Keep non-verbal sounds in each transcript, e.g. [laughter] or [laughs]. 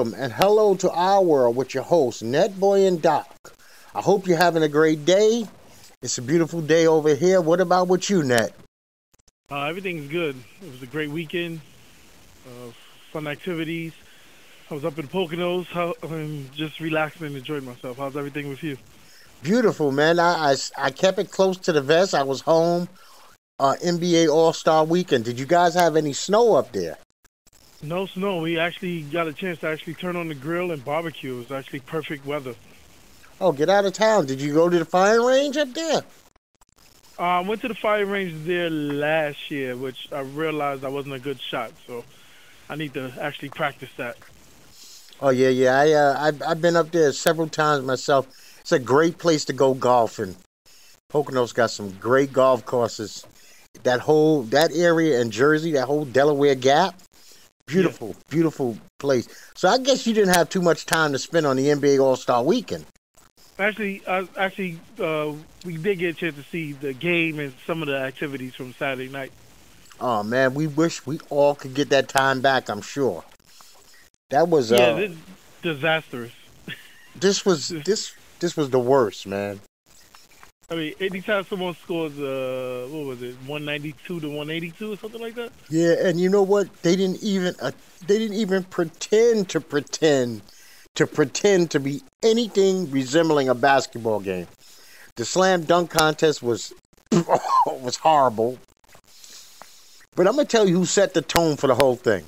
Welcome and hello to our world with your hosts, Netboy and Doc. I hope you're having a great day. It's a beautiful day over here. What about with you, Net? Uh, everything's good. It was a great weekend, uh, fun activities. I was up in Poconos, how, um, just relaxing and enjoying myself. How's everything with you? Beautiful, man. I, I, I kept it close to the vest. I was home. Uh, NBA All Star Weekend. Did you guys have any snow up there? No snow. We actually got a chance to actually turn on the grill and barbecue. It was actually perfect weather. Oh, get out of town. Did you go to the firing range up there? Uh, I went to the firing range there last year, which I realized I wasn't a good shot, so I need to actually practice that. Oh yeah, yeah. I uh, I've, I've been up there several times myself. It's a great place to go golfing. Pocono's got some great golf courses. That whole that area in Jersey, that whole Delaware Gap, beautiful, yeah. beautiful place. So I guess you didn't have too much time to spend on the NBA All Star Weekend. Actually, uh, actually, uh, we did get a chance to see the game and some of the activities from Saturday night. Oh man, we wish we all could get that time back. I'm sure. That was yeah, uh, this, disastrous. This was [laughs] this this was the worst, man. I mean, anytime someone scores, uh, what was it, one ninety two to one eighty two or something like that? Yeah, and you know what? They didn't even uh, they didn't even pretend to pretend to pretend to be anything resembling a basketball game. The slam dunk contest was [coughs] was horrible. But I'm gonna tell you who set the tone for the whole thing.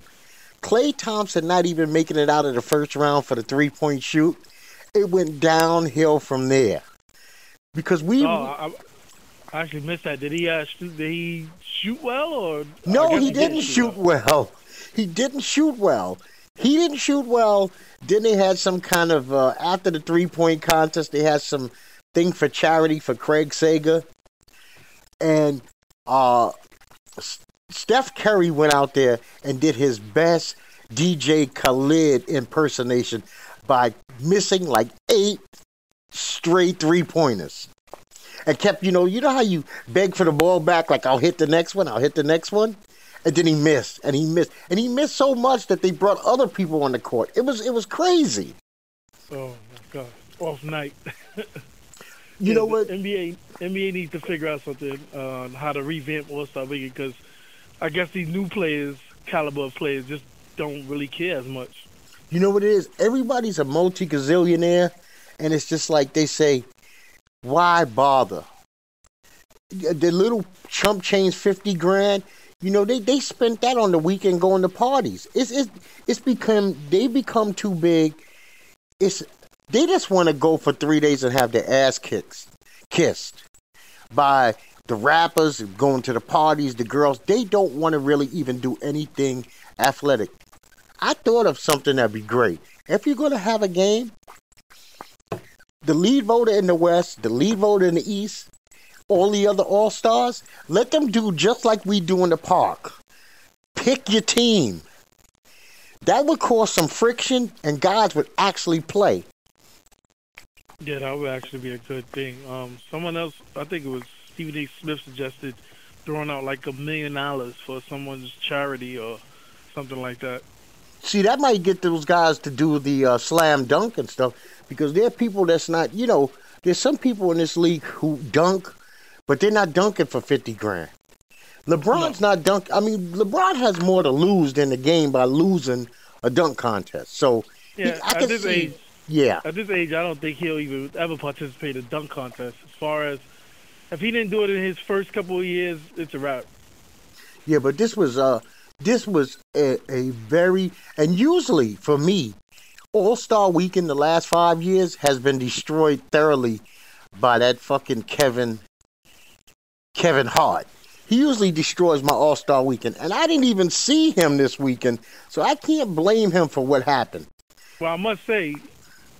Klay Thompson not even making it out of the first round for the three point shoot. It went downhill from there because we. Oh, I, I actually missed that. Did he uh, shoot, did he shoot well or? No, he, he, didn't, didn't shoot well. well. He didn't shoot well. He didn't shoot well. Then they had some kind of uh, after the three point contest. They had some thing for charity for Craig Sager, and uh, Steph Curry went out there and did his best DJ Khaled impersonation by missing like eight straight three pointers. And kept, you know, you know how you beg for the ball back, like I'll hit the next one, I'll hit the next one? And then he missed, and he missed, and he missed so much that they brought other people on the court. It was it was crazy. Oh my god, off night. [laughs] you know what? NBA NBA needs to figure out something on how to revamp All Star Weekend because I guess these new players, caliber of players, just don't really care as much. You know what it is? Everybody's a multi gazillionaire, and it's just like they say, why bother? The little chump change fifty grand. You know, they, they spent that on the weekend going to parties. It's it's it's become they become too big. It's they just want to go for three days and have their ass kicked, kissed by the rappers going to the parties, the girls. They don't want to really even do anything athletic. I thought of something that'd be great. If you're going to have a game, the lead voter in the West, the lead voter in the East, all the other All Stars, let them do just like we do in the park. Pick your team. That would cause some friction, and guys would actually play. Yeah, that would actually be a good thing. Um, someone else, I think it was Stephen A. Smith, suggested throwing out like a million dollars for someone's charity or something like that. See, that might get those guys to do the uh, slam dunk and stuff because there are people that's not, you know, there's some people in this league who dunk but they're not dunking for 50 grand. LeBron's no. not dunk. I mean, LeBron has more to lose than the game by losing a dunk contest. So yeah, he, I can see. Age, yeah, at this age, I don't think he'll even ever participate in a dunk contest. As far as if he didn't do it in his first couple of years, it's a wrap. Yeah, but this was uh this was a, a very and usually for me, All Star Week in the last five years has been destroyed thoroughly by that fucking Kevin Kevin Hart. He usually destroys my All Star weekend, and I didn't even see him this weekend, so I can't blame him for what happened. Well, I must say,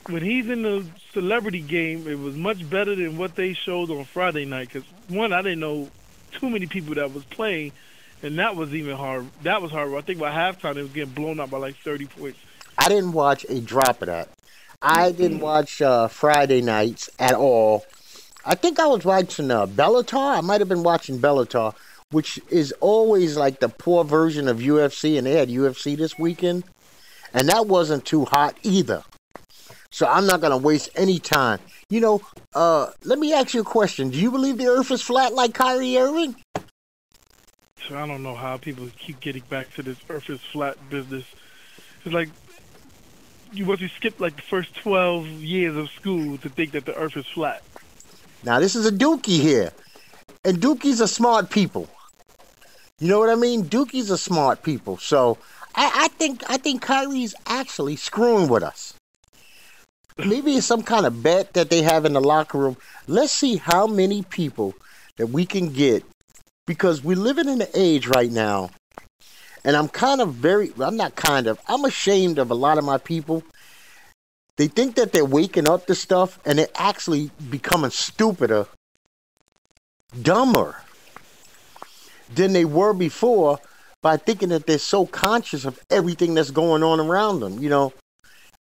when he's in the celebrity game, it was much better than what they showed on Friday night. Because one, I didn't know too many people that was playing, and that was even hard. That was hard. I think by halftime it was getting blown out by like thirty points. I didn't watch a drop of that. I didn't watch uh, Friday nights at all. I think I was watching uh, Bellator. I might have been watching Bellator, which is always like the poor version of UFC, and they had UFC this weekend. and that wasn't too hot either. So I'm not gonna waste any time. You know, uh, let me ask you a question. Do you believe the Earth is flat like Kyrie Irving? So I don't know how people keep getting back to this Earth is flat business. It's like you once you skip like the first twelve years of school to think that the Earth is flat. Now this is a Dukie here, and Dukies are smart people. You know what I mean? Dukies are smart people. So I, I think I think Kyrie's actually screwing with us. Maybe it's some kind of bet that they have in the locker room. Let's see how many people that we can get because we're living in an age right now, and I'm kind of very, I'm not kind of, I'm ashamed of a lot of my people. They think that they're waking up to stuff, and they're actually becoming stupider, dumber than they were before by thinking that they're so conscious of everything that's going on around them, you know.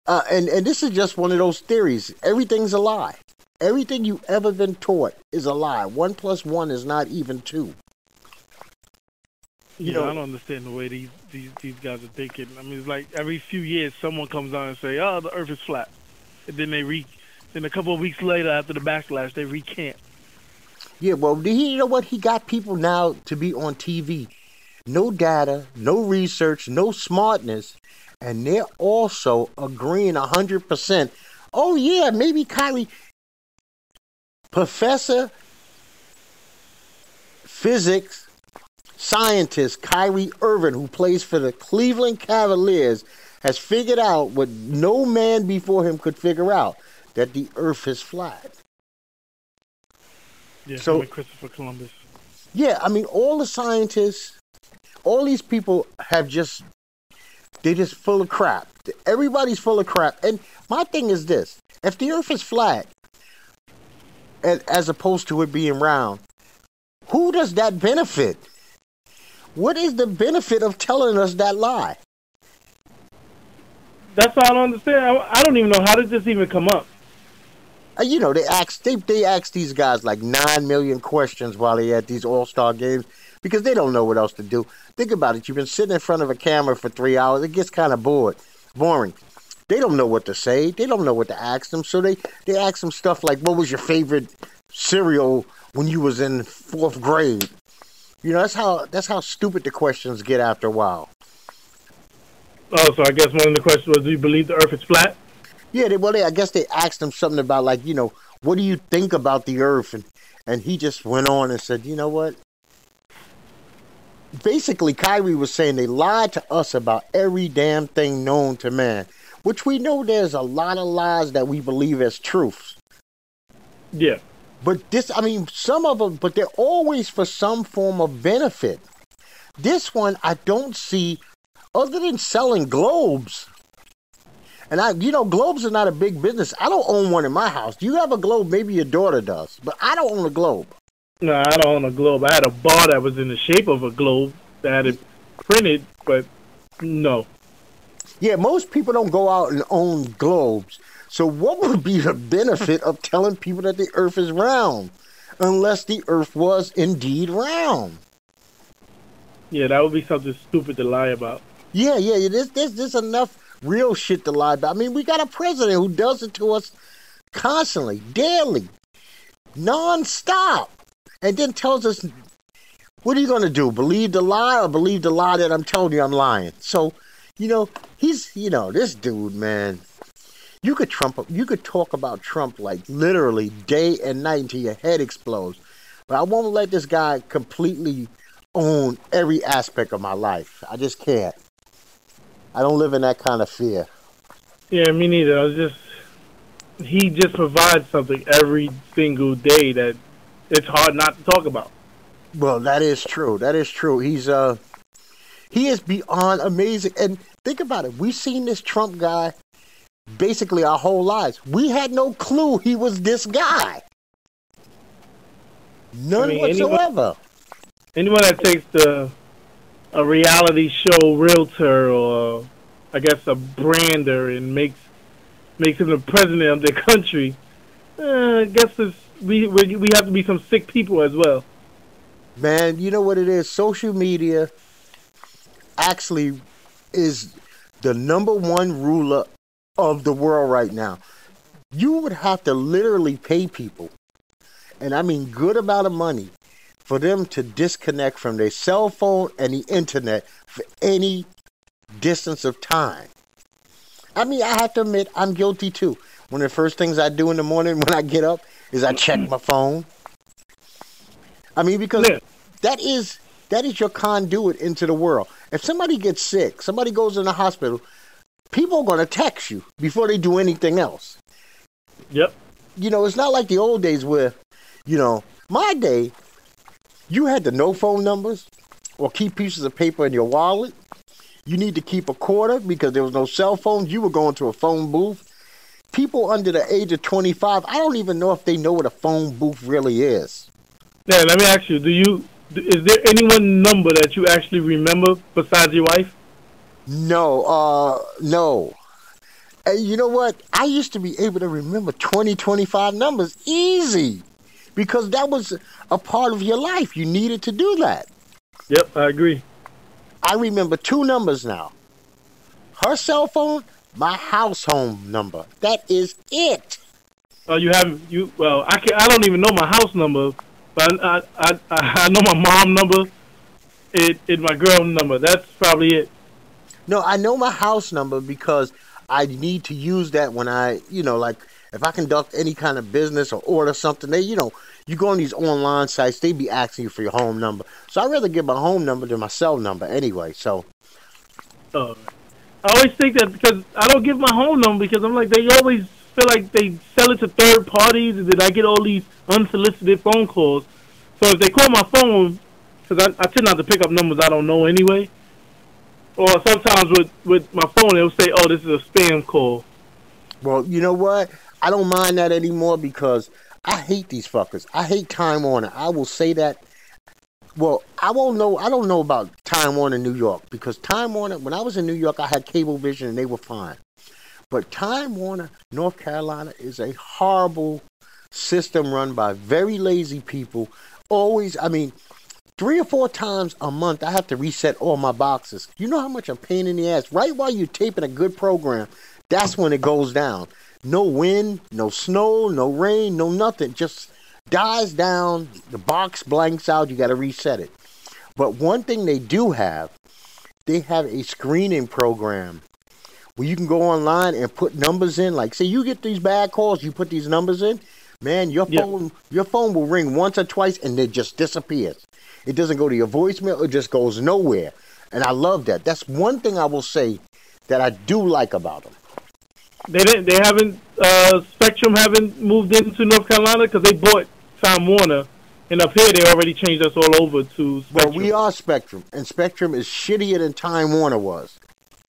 Uh, and, and this is just one of those theories. Everything's a lie. Everything you've ever been taught is a lie. One plus one is not even two. You know, I don't understand the way these, these these guys are thinking. I mean, it's like every few years someone comes on and say, "Oh, the Earth is flat," and then they re, then a couple of weeks later after the backlash, they recant. Yeah, well, he, you know what? He got people now to be on TV. No data, no research, no smartness, and they're also agreeing hundred percent. Oh yeah, maybe Kyrie, Professor Physics scientist Kyrie Irving, who plays for the Cleveland Cavaliers, has figured out what no man before him could figure out that the earth is flat. Yeah, so Christopher Columbus. Yeah, I mean, all the scientists, all these people have just, they're just full of crap. Everybody's full of crap. And my thing is this if the earth is flat, as opposed to it being round, who does that benefit? What is the benefit of telling us that lie? That's what I don't understand. I, don't even know how did this even come up. Uh, you know, they ask they they ask these guys like nine million questions while they at these All Star games because they don't know what else to do. Think about it. You've been sitting in front of a camera for three hours. It gets kind of bored, boring. They don't know what to say. They don't know what to ask them. So they they ask them stuff like, "What was your favorite cereal when you was in fourth grade?" You know, that's how that's how stupid the questions get after a while. Oh, so I guess one of the questions was, do you believe the Earth is flat? Yeah, they, well, they, I guess they asked him something about like, you know, what do you think about the Earth, and and he just went on and said, you know what? Basically, Kyrie was saying they lied to us about every damn thing known to man, which we know there's a lot of lies that we believe as truths. Yeah. But this, I mean, some of them, but they're always for some form of benefit. This one, I don't see, other than selling globes. And I, you know, globes are not a big business. I don't own one in my house. Do you have a globe? Maybe your daughter does, but I don't own a globe. No, I don't own a globe. I had a bar that was in the shape of a globe that had it printed, but no. Yeah, most people don't go out and own globes. So, what would be the benefit of telling people that the earth is round unless the earth was indeed round? Yeah, that would be something stupid to lie about. Yeah, yeah, there's, there's, there's enough real shit to lie about. I mean, we got a president who does it to us constantly, daily, non-stop, and then tells us, what are you going to do? Believe the lie or believe the lie that I'm telling you I'm lying? So, you know, he's, you know, this dude, man, you could Trump. You could talk about Trump like literally day and night until your head explodes. But I won't let this guy completely own every aspect of my life. I just can't. I don't live in that kind of fear. Yeah, me neither. I was just he just provides something every single day that it's hard not to talk about. Well, that is true. That is true. He's uh he is beyond amazing. And think about it. We've seen this Trump guy basically our whole lives. We had no clue he was this guy. None I mean, whatsoever. Anyone, anyone, that takes the a reality show realtor or I guess a brander and makes makes him the president of the country, uh, I guess we we have to be some sick people as well. Man, you know what it is? Social media actually is the number one ruler of the world right now, you would have to literally pay people, and I mean good amount of money, for them to disconnect from their cell phone and the internet for any distance of time. I mean, I have to admit, I'm guilty too. One of the first things I do in the morning [laughs] when I get up is I check my phone. I mean, because Yeah. that is that is your conduit into the world. If somebody gets sick, somebody goes in the hospital, people are going to text you before they do anything else. Yep. You know, it's not like the old days where, you know, my day, you had to know phone numbers or keep pieces of paper in your wallet. You need to keep a quarter because there was no cell phones. You were going to a phone booth. People under the age of 25, I don't even know if they know what a phone booth really is. Yeah, let me ask you: Do you is there anyone number that you actually remember besides your wife? No, uh, no. And you know what? I used to be able to remember 20, 25 numbers easy because that was a part of your life. You needed to do that. Yep, I agree. I remember two numbers now. Her cell phone, my house home number. That is it. Oh, you have you? Well, I can. I don't even know my house number, but I I I, I know my mom number. It it my girl number. That's probably it. No, I know my house number because I need to use that when I, you know, like if I conduct any kind of business or order something, they, you know, you go on these online sites, they be asking you for your home number. So I'd rather give my home number than my cell number anyway. So Uh, I always think that because I don't give my home number because I'm like they always feel like they sell it to third parties and then I get all these unsolicited phone calls. So if they call my phone, because I, I tend not to pick up numbers I don't know anyway, or sometimes with with my phone it'll say, "Oh, this is a spam call." Well, you know what? I don't mind that anymore because I hate these fuckers. I hate Time Warner. I will say that. Well, I won't know. I don't know about Time Warner New York because Time Warner. When I was in New York, I had Cablevision and they were fine. But Time Warner, North Carolina, is a horrible system run by very lazy people. Always, I mean, three or four times a month, I have to reset all my boxes. You know how much a pain in the ass. Right while you're taping a good program, that's when it goes down. No wind, no snow, no rain, no nothing. Just dies down. The box blanks out. You got to reset it. But one thing they do have, they have a screening program where you can go online and put numbers in. Like, say you get these bad calls, you put these numbers in. Man, your Yeah. phone, your phone will ring once or twice and it just disappears. It doesn't go to your voicemail. It just goes nowhere. And I love that. That's one thing I will say that I do like about them. They didn't. They haven't. Uh, Spectrum haven't moved into North Carolina because they bought Time Warner, and up here they already changed us all over to Well, we are Spectrum, and Spectrum is shittier than Time Warner was.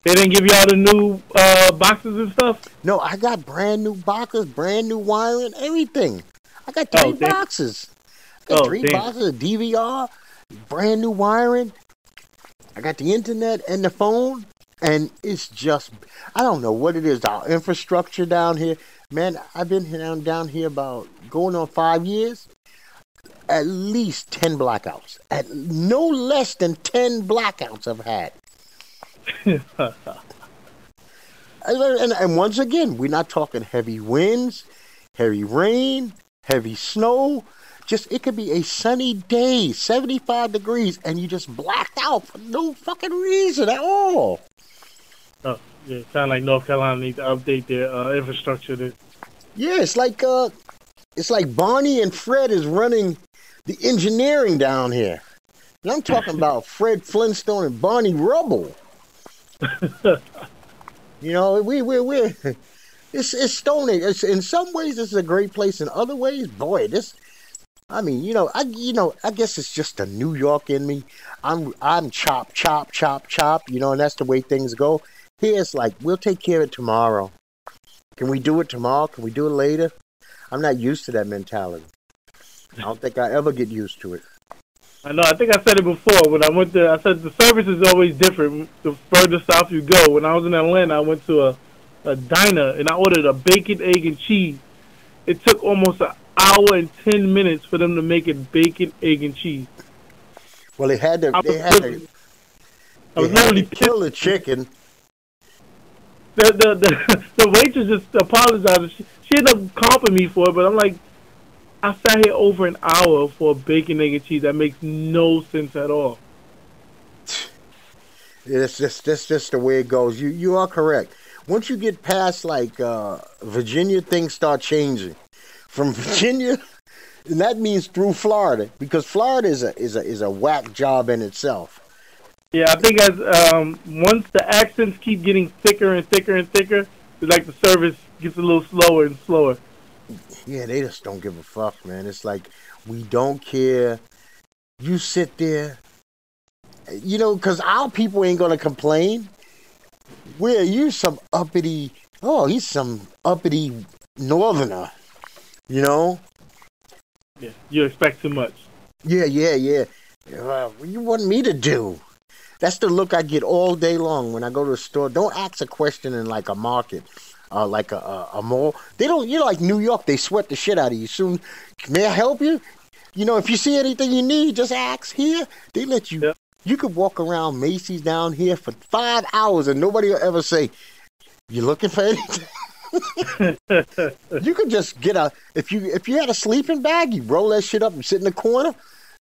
They didn't give y'all the new uh, boxes and stuff. No, I got brand new boxes, brand new wiring, everything. I got three Oh, boxes. I got Oh, three damn. boxes of DVR, brand new wiring. I got the internet and the phone, and it's just I don't know what it is. Our infrastructure down here, man. I've been down down here about going on five years. At least ten blackouts. At no less than ten blackouts I've had. [laughs] And, and, once again, we're not talking heavy winds, heavy rain, heavy snow. Just it could be a sunny day, 75 degrees, and you just blacked out for no fucking reason at all. Oh, yeah. Sound like North Carolina needs to update their uh, infrastructure. To, Yeah, it's like uh, it's like Barney and Fred is running the engineering down here. And I'm talking [laughs] about Fred Flintstone and Barney Rubble. [laughs] You know, we we we it's it's Stone Age. It's, in some ways, this is a great place. In other ways, boy, this. I mean, you know, I you know, I guess it's just the New York in me. I'm I'm chop chop chop chop. You know, and that's the way things go. Here it's like we'll take care of it tomorrow. Can we do it tomorrow? Can we do it later? I'm not used to that mentality. I don't think I ever get used to it. I know. I think I said it before when I went to. I said the service is always different the further south you go. When I was in Atlanta, I went to a a diner and I ordered a bacon, egg, and cheese. It took almost an hour and ten minutes for them to make it bacon, egg, and cheese. Well, they had to they had to, I was literally kill the chicken. the the the, [laughs] the waitress just apologized. She, she ended up comping me for it, but I'm like, I sat here over an hour for a bacon, egg, and cheese. That makes no sense at all. It's just that's just the way it goes. You you are correct. Once you get past like uh, Virginia, things start changing. From [laughs] Virginia, and that means through Florida, because Florida is a is a is a whack job in itself. Yeah, I think as um, once the accents keep getting thicker and thicker and thicker, it's like the service gets a little slower and slower. Yeah, they just don't give a fuck, man. It's like we don't care. You sit there, you know, because our people ain't gonna complain. Where you some uppity? Oh, he's some uppity northerner, you know. Yeah, you expect too much. Yeah, yeah, yeah. Uh, what you want me to do? That's the look I get all day long when I go to a store. Don't ask a question in like a market, uh, like a, a, a mall. They don't. You're like New York. They sweat the shit out of you. Soon, may I help you? You know, if you see anything you need, just ask here. They let you. Yep. You could walk around Macy's down here for five hours and nobody will ever say, you're looking for anything?" [laughs] [laughs] you could just get a if you if you had a sleeping bag, you roll that shit up and sit in the corner.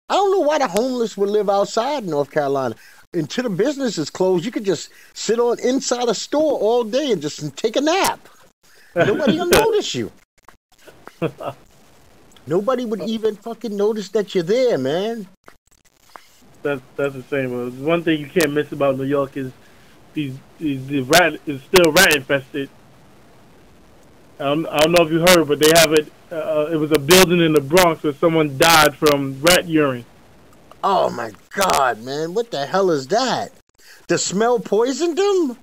I don't know why the homeless would live outside North Carolina until the business is closed, you could just sit on inside a store all day and just take a nap. Nobody will notice you. Nobody would even fucking notice that you're there, man. That's that's the same. One thing you can't miss about New York is these these the rat is still rat infested. I don't, I don't know if you heard, but they have it. Uh, it was a building in the Bronx where someone died from rat urine. Oh my god, man! What the hell is that? The smell poisoned them?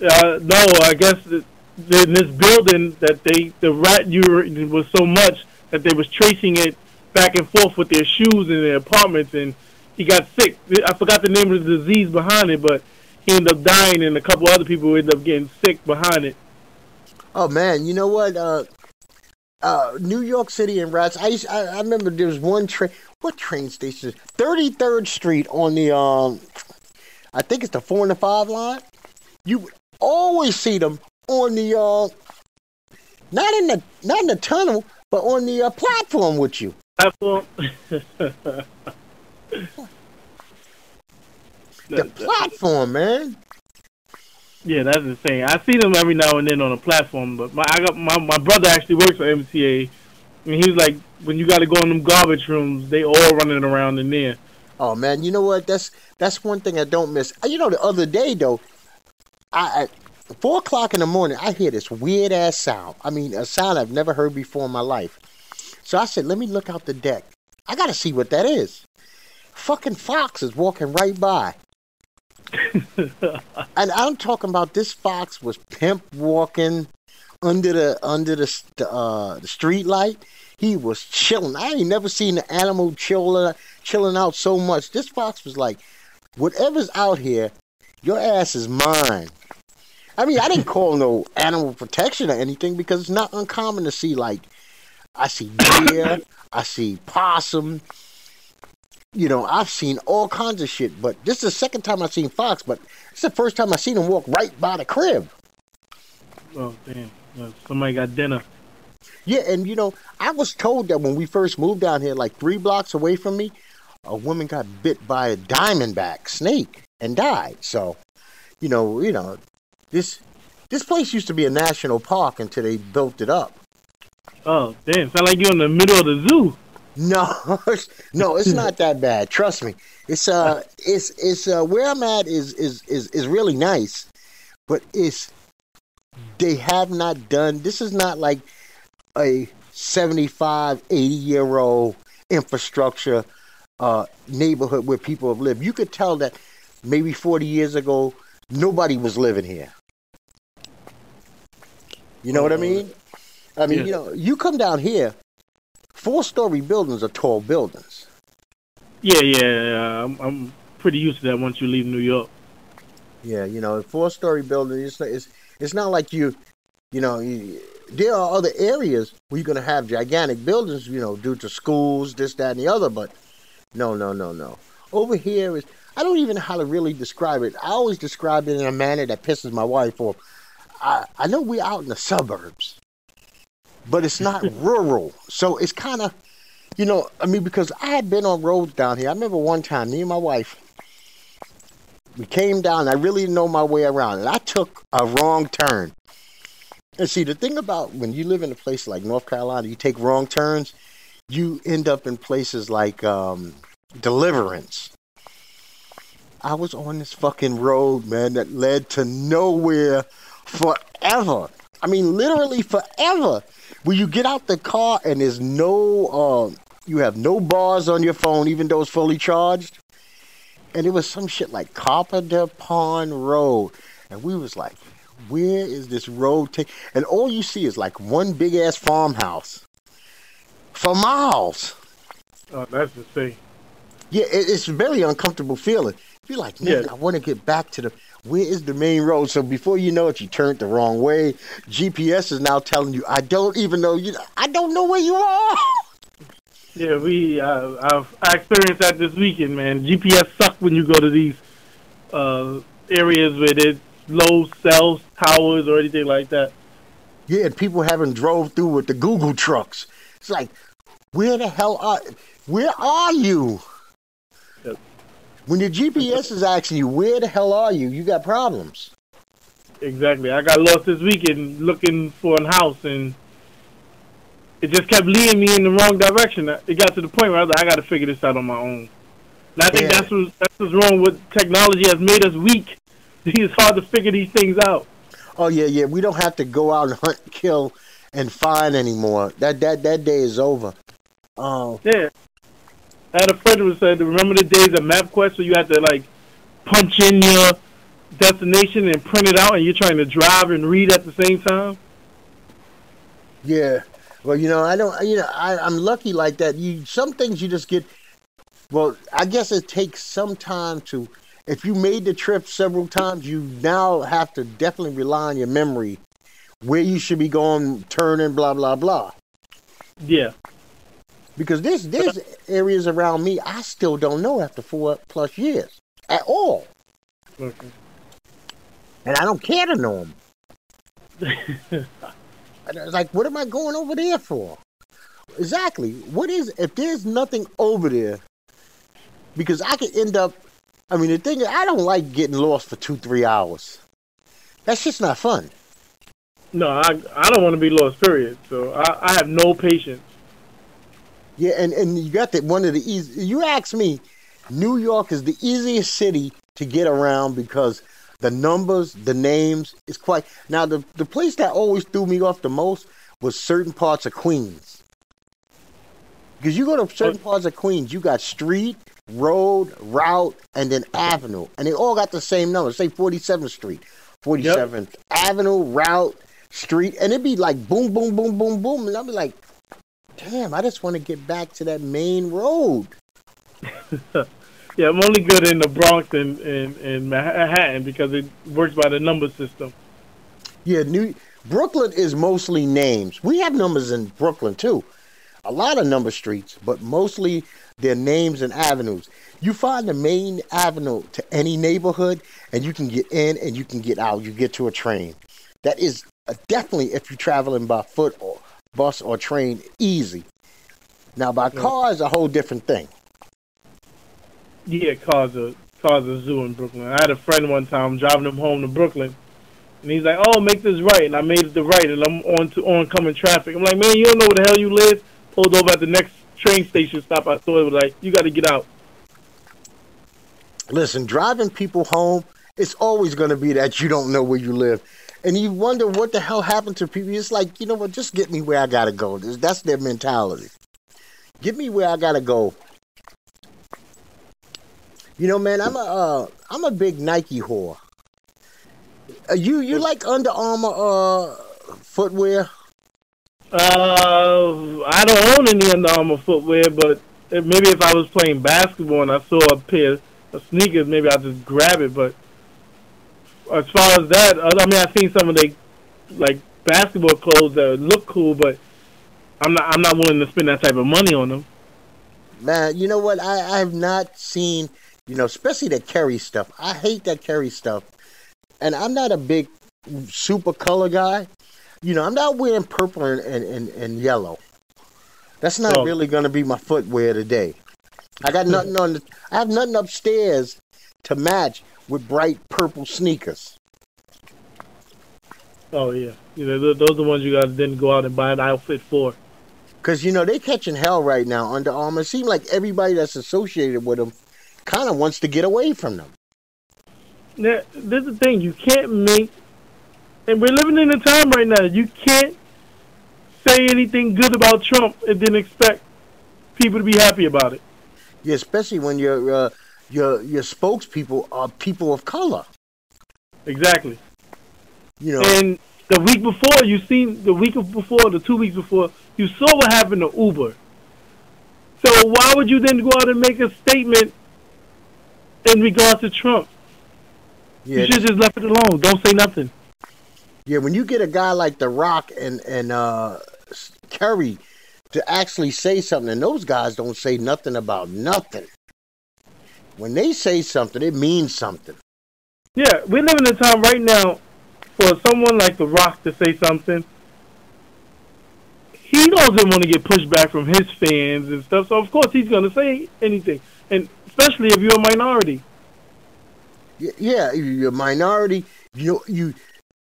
Uh, no, I guess in this building that they the rat urine was so much that they was tracing it back and forth with their shoes in their apartments, and he got sick. I forgot the name of the disease behind it, but he ended up dying, and a couple other people ended up getting sick behind it. Oh man, you know what? Uh, uh, New York City and rats. I, used, I I remember there was one train what train station? Thirty Third Street on the um, I think it's the four and the five line. You always see them on the uh, not in the not in the tunnel, but on the uh, platform with you. Platform. [laughs] the platform, man. Yeah, that's insane. I see them every now and then on a platform, but my I got my my brother actually works for MTA, and he's like, when you got to go in them garbage rooms, they all running around in there. Oh man, you know what? That's that's one thing I don't miss. You know, the other day though, I at four o'clock in the morning, I hear this weird ass sound. I mean, a sound I've never heard before in my life. So I said, let me look out the deck. I gotta see what that is. Fucking fox is walking right by. And I'm talking about this fox was pimp walking under the under the uh, the street light. He was chilling. I ain't never seen an animal chilling chilling out so much. This fox was like, whatever's out here, your ass is mine. I mean, I didn't [laughs] call no animal protection or anything because it's not uncommon to see like I see deer, I see possum. You know, I've seen all kinds of shit, but this is the second time I've seen fox, but it's the first time I've seen him walk right by the crib. Oh damn. Well, somebody got dinner. Yeah, and you know, I was told that when we first moved down here, like three blocks away from me, a woman got bit by a diamondback snake and died. So, you know, you know, this this place used to be a national park until they built it up. Oh, damn! Sound like you're in the middle of the zoo. No, [laughs] no, it's not that bad. Trust me. It's uh, it's it's uh, where I'm at is is is is really nice, but it's they have not done. This is not like a 75, 80 year old infrastructure uh, neighborhood where people have lived. You could tell that maybe 40 years ago, nobody was living here. You know what I mean? I mean, yeah. you know, you come down here, four story buildings are tall buildings. Yeah, yeah, I'm, I'm pretty used to that once you leave New York. Yeah, you know, four story buildings, it's, it's, it's not like you, you know, you, there are other areas where you're going to have gigantic buildings, you know, due to schools, this, that, and the other. But no, no, no, no. Over here is, I don't even know how to really describe it. I always describe it in a manner that pisses my wife off. I, I know we're out in the suburbs, but it's not [laughs] rural. So it's kind of, you know, I mean, because I had been on roads down here. I remember one time, me and my wife, we came down. I really didn't know my way around, and I took a wrong turn. And see, the thing about when you live in a place like North Carolina, you take wrong turns, you end up in places like um, Deliverance. I was on this fucking road, man, that led to nowhere forever. I mean, literally forever. When you get out the car and there's no, uh, you have no bars on your phone, even though it's fully charged. And it was some shit like Carpenter Pond Road. And we was like, where is this road take? And all you see is like one big ass farmhouse for miles. Oh, that's the thing. Yeah, it, it's a very uncomfortable feeling. You're like, man, Yeah. I want to get back to the where is the main road? So before you know it, you turned the wrong way. GPS is now telling you, I don't even know you. I don't know where you are. Yeah, we. Uh, I've I experienced that this weekend, man. GPS suck when you go to these uh, areas where there's low cell towers or anything like that. Yeah, and people haven't drove through with the Google trucks. It's like, where the hell are? Where are you? When your GPS is asking you, where the hell are you? You got problems. Exactly. I got lost this weekend looking for a house, and it just kept leading me in the wrong direction. It got to the point where I was like, I got to figure this out on my own. And I think Yeah. that's what that's what's wrong with technology. Has made us weak. [laughs] It's hard to figure these things out. Oh yeah, yeah. We don't have to go out and hunt, kill, and find anymore. That that that day is over. Oh, Yeah. I had a friend who said, remember the days of MapQuest where you had to like punch in your destination and print it out, and you're trying to drive and read at the same time. yeah. Well, you know, I don't. You know, I, I'm lucky like that. You some things you just get. Well, I guess it takes some time to. If you made the trip several times, you now have to definitely rely on your memory, where you should be going, turning, blah blah blah. Yeah. Because there's there's areas around me I still don't know after four plus years at all, Okay. and I don't care to know them. [laughs] Like, what am I going over there for? Exactly. What is if there's nothing over there? Because I could end up. I mean, the thing is, I don't like getting lost for two, three hours. That's just not fun. No, I I don't want to be lost. Period. So I I have no patience. Yeah, and and you got that one of the easy. You ask me, New York is the easiest city to get around because the numbers, the names, is quite. Now the the place that always threw me off the most was certain parts of Queens. Because you go to certain parts of Queens, you got street, road, route, and then avenue, and they all got the same number. Say Forty Seventh Street, Forty Seventh Avenue, route, street, and it'd be like boom, boom, boom, boom, boom, and I'd be like, damn, I just want to get back to that main road. [laughs] Yeah, I'm only good in the Bronx and, and, and Manhattan because it works by the number system. Yeah, New Brooklyn is mostly names. We have numbers in Brooklyn too. A lot of number streets, but mostly they're names and avenues. You find the main avenue to any neighborhood, and you can get in and you can get out. You get to a train. That is uh, definitely if you're traveling by foot or bus or train, easy. Now by car is a whole different thing. Yeah, cars a cars a zoo in Brooklyn. I had a friend one time driving him home to Brooklyn, and he's like, "Oh, make this right," and I made it the right, and I'm on to oncoming traffic. I'm like, "Man, you don't know where the hell you live." Pulled over at the next train station stop. I saw it was like, "You got to get out." Listen, driving people home, it's always going to be that you don't know where you live. And you wonder what the hell happened to people. It's like, you know what, just get me where I got to go. That's their mentality. Get me where I got to go. You know, man, I'm a uh, I'm a big Nike whore. Uh, you you like Under Armour uh, footwear? Uh, I don't own any Under Armour footwear, but maybe if I was playing basketball and I saw a pair of sneakers, maybe I'd just grab it. But as far as that, uh, I mean, I've seen some of the like basketball clothes that look cool, but I'm not. I'm not willing to spend that type of money on them. Man, you know what? I, I have not seen, you know, especially the Curry stuff. I hate that Curry stuff. And I'm not a big super color guy. You know, I'm not wearing purple and, and, and, and yellow. That's not Oh. really going to be my footwear today. I got [laughs] nothing on the. I have nothing upstairs to match with bright purple sneakers. Oh yeah, you know those are the ones you got to then go out and buy an outfit for. Cause you know they catching hell right now. Under Armour. It seems like everybody that's associated with them kind of wants to get away from them. Now, this is the thing you can't make, and we're living in a time right now. You can't say anything good about Trump and then expect people to be happy about it. Yeah, especially when your uh, your your spokespeople are people of color. Exactly. You know, And the week before, you seen the week before, the two weeks before, you saw what happened to Uber. So why would you then go out and make a statement in regards to Trump? yeah, You should just left it alone. Don't say nothing. yeah. When you get a guy like The Rock and and uh, Curry to actually say something, and those guys don't say nothing about nothing. When they say something, it means something. Yeah, we're living in a time right now for someone like The Rock to say something. He doesn't want to get pushed back from his fans and stuff, so of course he's going to say anything, and especially if you're a minority. Yeah, you're a minority. You you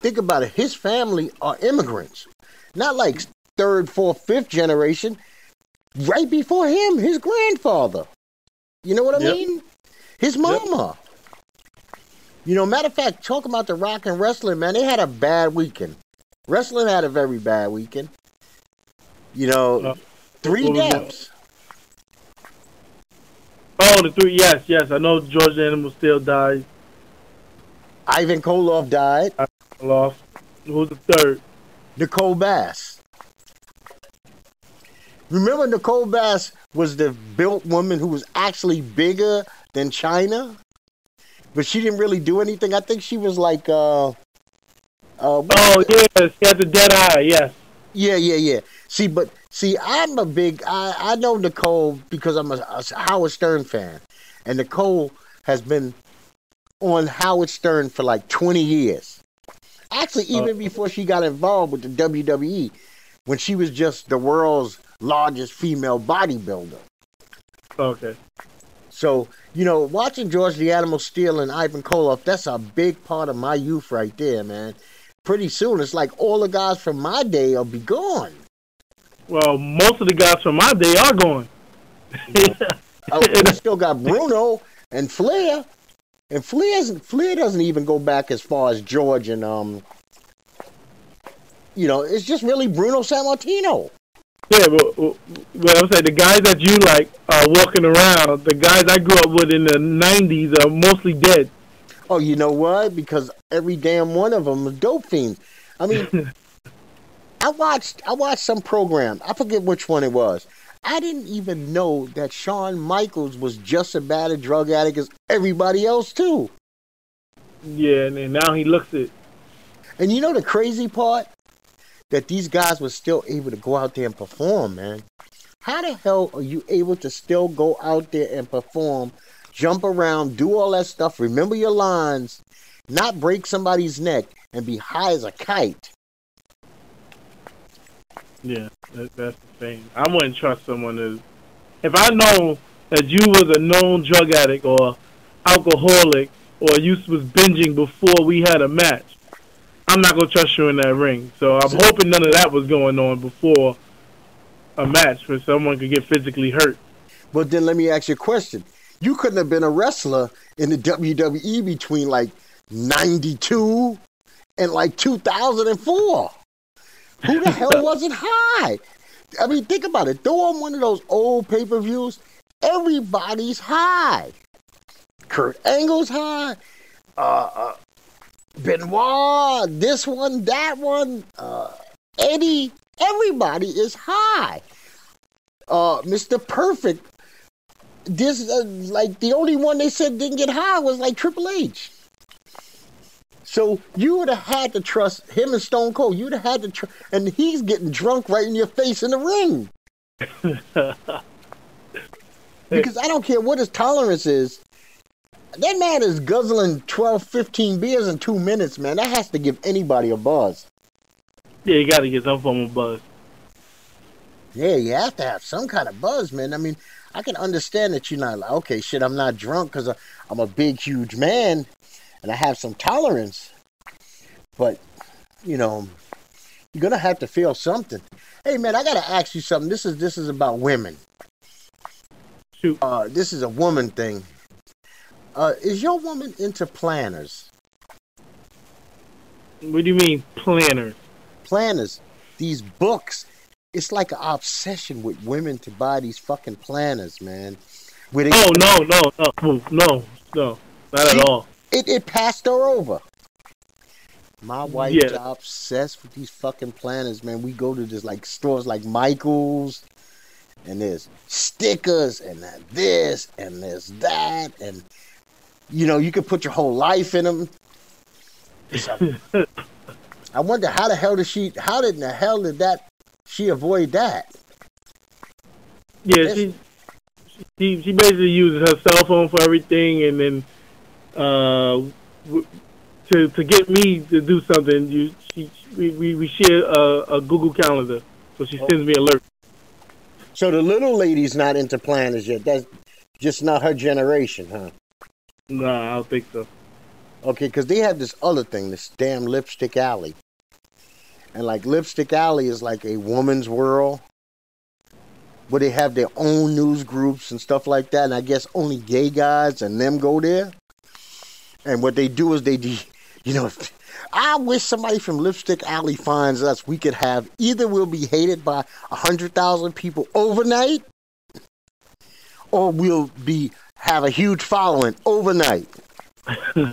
think about it. His family are immigrants, not like third, fourth, fifth generation. Right before him, his grandfather. You know what I Yep. mean? His mama. You know, matter of fact, talk about the rock and wrestling, man. They had a bad weekend. Wrestling had a very bad weekend. You know, Uh, three deaths. Oh, the three, yes, yes. I know George Animal Steele died. Ivan Koloff died. Koloff. Who's the third? Nicole Bass. Remember, Nicole Bass was the built woman who was actually bigger than Chyna, but she didn't really do anything. I think she was like, uh, uh, Oh, yes. He had the dead eye, yes. yeah, yeah, yeah. See, but see, I'm a big, I, I know Nicole because I'm a, a Howard Stern fan, and Nicole has been on Howard Stern for like 20 years. Actually, even before she got involved with the WWE, when she was just the world's largest female bodybuilder. Okay. So, you know, watching George the Animal Steele and Ivan Koloff, that's a big part of my youth right there, man. Pretty soon, it's like all the guys from my day will be gone. Well, most of the guys from my day are gone. [laughs] Oh, we still got Bruno and Flair, and Flair's Flair doesn't even go back as far as George and um. You know, it's just really Bruno Sammartino. Yeah, but, but I'm saying the guys that you like are walking around. The guys I grew up with in the '90s are mostly dead. Oh, you know why? Because every damn one of them is dope fiends. I mean, [laughs] I watched I watched some program. I forget which one it was. I didn't even know that Shawn Michaels was just as bad a drug addict as everybody else too. Yeah, and, and now he looks it. And you know the crazy part? That these guys were still able to go out there and perform, man. How the hell are you able to still go out there and perform, jump around, do all that stuff, remember your lines, not break somebody's neck, and be high as a kite? Yeah, that, that's the thing. I wouldn't trust someone that. If I know that you was a known drug addict or alcoholic or you was binging before we had a match, I'm not gonna trust you in that ring. So I'm hoping none of that was going on before a match where someone could get physically hurt. But then let me ask you a question. You couldn't have been a wrestler in the WWE between like 92 and like 2004. Who the hell [laughs] wasn't high? I mean, think about it. Throw on one of those old pay per views, everybody's high. Kurt Angle's high. Uh, uh, Benoit, this one, that one, uh, Eddie, everybody is high. Uh, Mr. Perfect, this uh, like the only one they said didn't get high was like Triple H. So you would have had to trust him and Stone Cold. You'd have had to, tr- and he's getting drunk right in your face in the ring. [laughs] because I don't care what his tolerance is. That man is guzzling 12, 15 beers in two minutes, man. That has to give anybody a buzz. Yeah, you got to get some form of buzz. Yeah, you have to have some kind of buzz, man. I mean, I can understand that you're not like, okay, shit, I'm not drunk because I'm a big, huge man and I have some tolerance. But, you know, you're gonna have to feel something. Hey, man, I gotta ask you something. This is this is about women. Shoot. Uh, this is a woman thing. Uh, is your woman into planners? What do you mean planners? Planners. These books. It's like an obsession with women to buy these fucking planners, man. Where they, oh no, no, no, no, no, not at all. It it passed her over. My wife yeah. obsessed with these fucking planners, man. We go to this like stores like Michaels, and there's stickers, and this, and there's that, and you know you can put your whole life in them. [laughs] I wonder how the hell did she? How did in the hell did that? She avoid that? Yeah, she, she she basically uses her cell phone for everything, and then uh, to to get me to do something, you she we we, we share a, a, Google Calendar, so she sends me alert. So the little lady's not into planners yet. That's just not her generation, huh? No, I don't think so. Okay, because they have this other thing, this damn lipstick alley, and like lipstick alley is like a woman's world where they have their own news groups and stuff like that. And I guess only gay guys and them go there. And what they do is they, de- you know, [laughs] I wish somebody from Lipstick Alley finds us. We could have either we'll be hated by a hundred thousand people overnight, or we'll be have a huge following overnight. [laughs]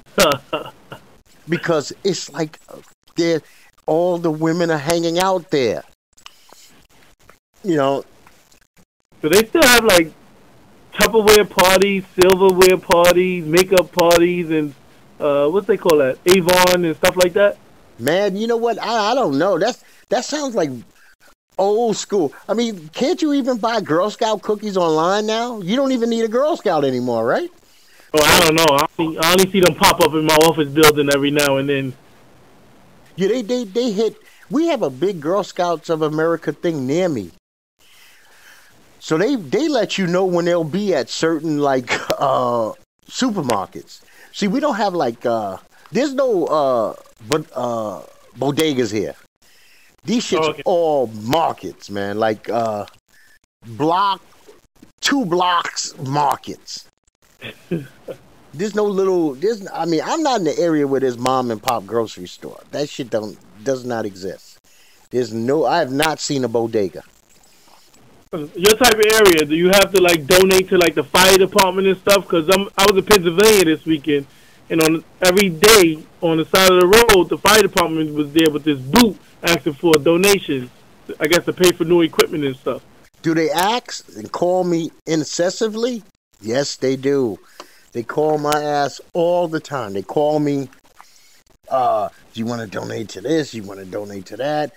because it's like they all the women are hanging out there. You know. Do they still have like Tupperware parties, silverware parties, makeup parties, and uh, what's they call that? Avon and stuff like that. Man, you know what? I, I don't know. That's that sounds like old school. I mean, can't you even buy Girl Scout cookies online now? You don't even need a Girl Scout anymore, right? Oh, I don't know. I only, I only see them pop up in my office building every now and then. Yeah, they they they hit. We have a big Girl Scouts of America thing near me. So they they let you know when they'll be at certain like [laughs] uh supermarkets. See, we don't have like uh there's no uh but uh bodegas here. These shits oh, okay. all markets, man. Like uh block two blocks markets. [laughs] there's no little there's I mean, I'm not in the area where there's mom and pop grocery store. That shit don't does not exist. There's no I have not seen a bodega your type of area, do you have to like donate to like the fire department and stuff? Because I'm I was in Pennsylvania this weekend, and on every day on the side of the road, the fire department was there with this boot asking for donations. I guess to pay for new equipment and stuff. Do they ask and call me incessantly? Yes, they do. They call my ass all the time. They call me. Uh, do you want to donate to this? You want to donate to that?